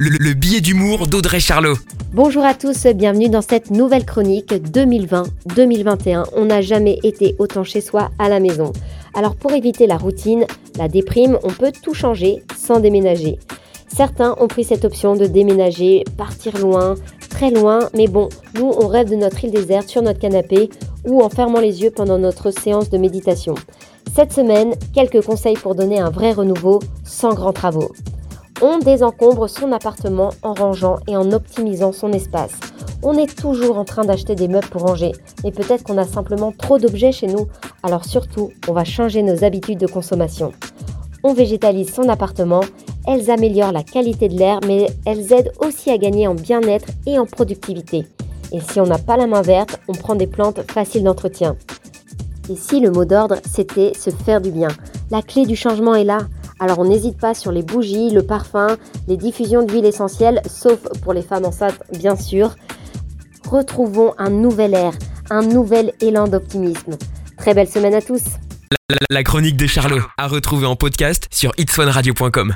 le, le billet d'humour d'Audrey Charlot. Bonjour à tous, bienvenue dans cette nouvelle chronique 2020-2021. On n'a jamais été autant chez soi à la maison. Alors pour éviter la routine, la déprime, on peut tout changer sans déménager. Certains ont pris cette option de déménager, partir loin, très loin, mais bon, nous on rêve de notre île déserte sur notre canapé ou en fermant les yeux pendant notre séance de méditation. Cette semaine, quelques conseils pour donner un vrai renouveau sans grands travaux. On désencombre son appartement en rangeant et en optimisant son espace. On est toujours en train d'acheter des meubles pour ranger, mais peut-être qu'on a simplement trop d'objets chez nous. Alors surtout, on va changer nos habitudes de consommation. On végétalise son appartement, elles améliorent la qualité de l'air, mais elles aident aussi à gagner en bien-être et en productivité. Et si on n'a pas la main verte, on prend des plantes faciles d'entretien. Et si le mot d'ordre, c'était se faire du bien? La clé du changement est là. Alors on n'hésite pas sur les bougies, le parfum, les diffusions d'huile essentielle, sauf pour les femmes enceintes bien sûr. Retrouvons un nouvel air, un nouvel élan d'optimisme. Très belle semaine à tous La, chronique de Charlot, à retrouver en podcast sur itswanradio.com.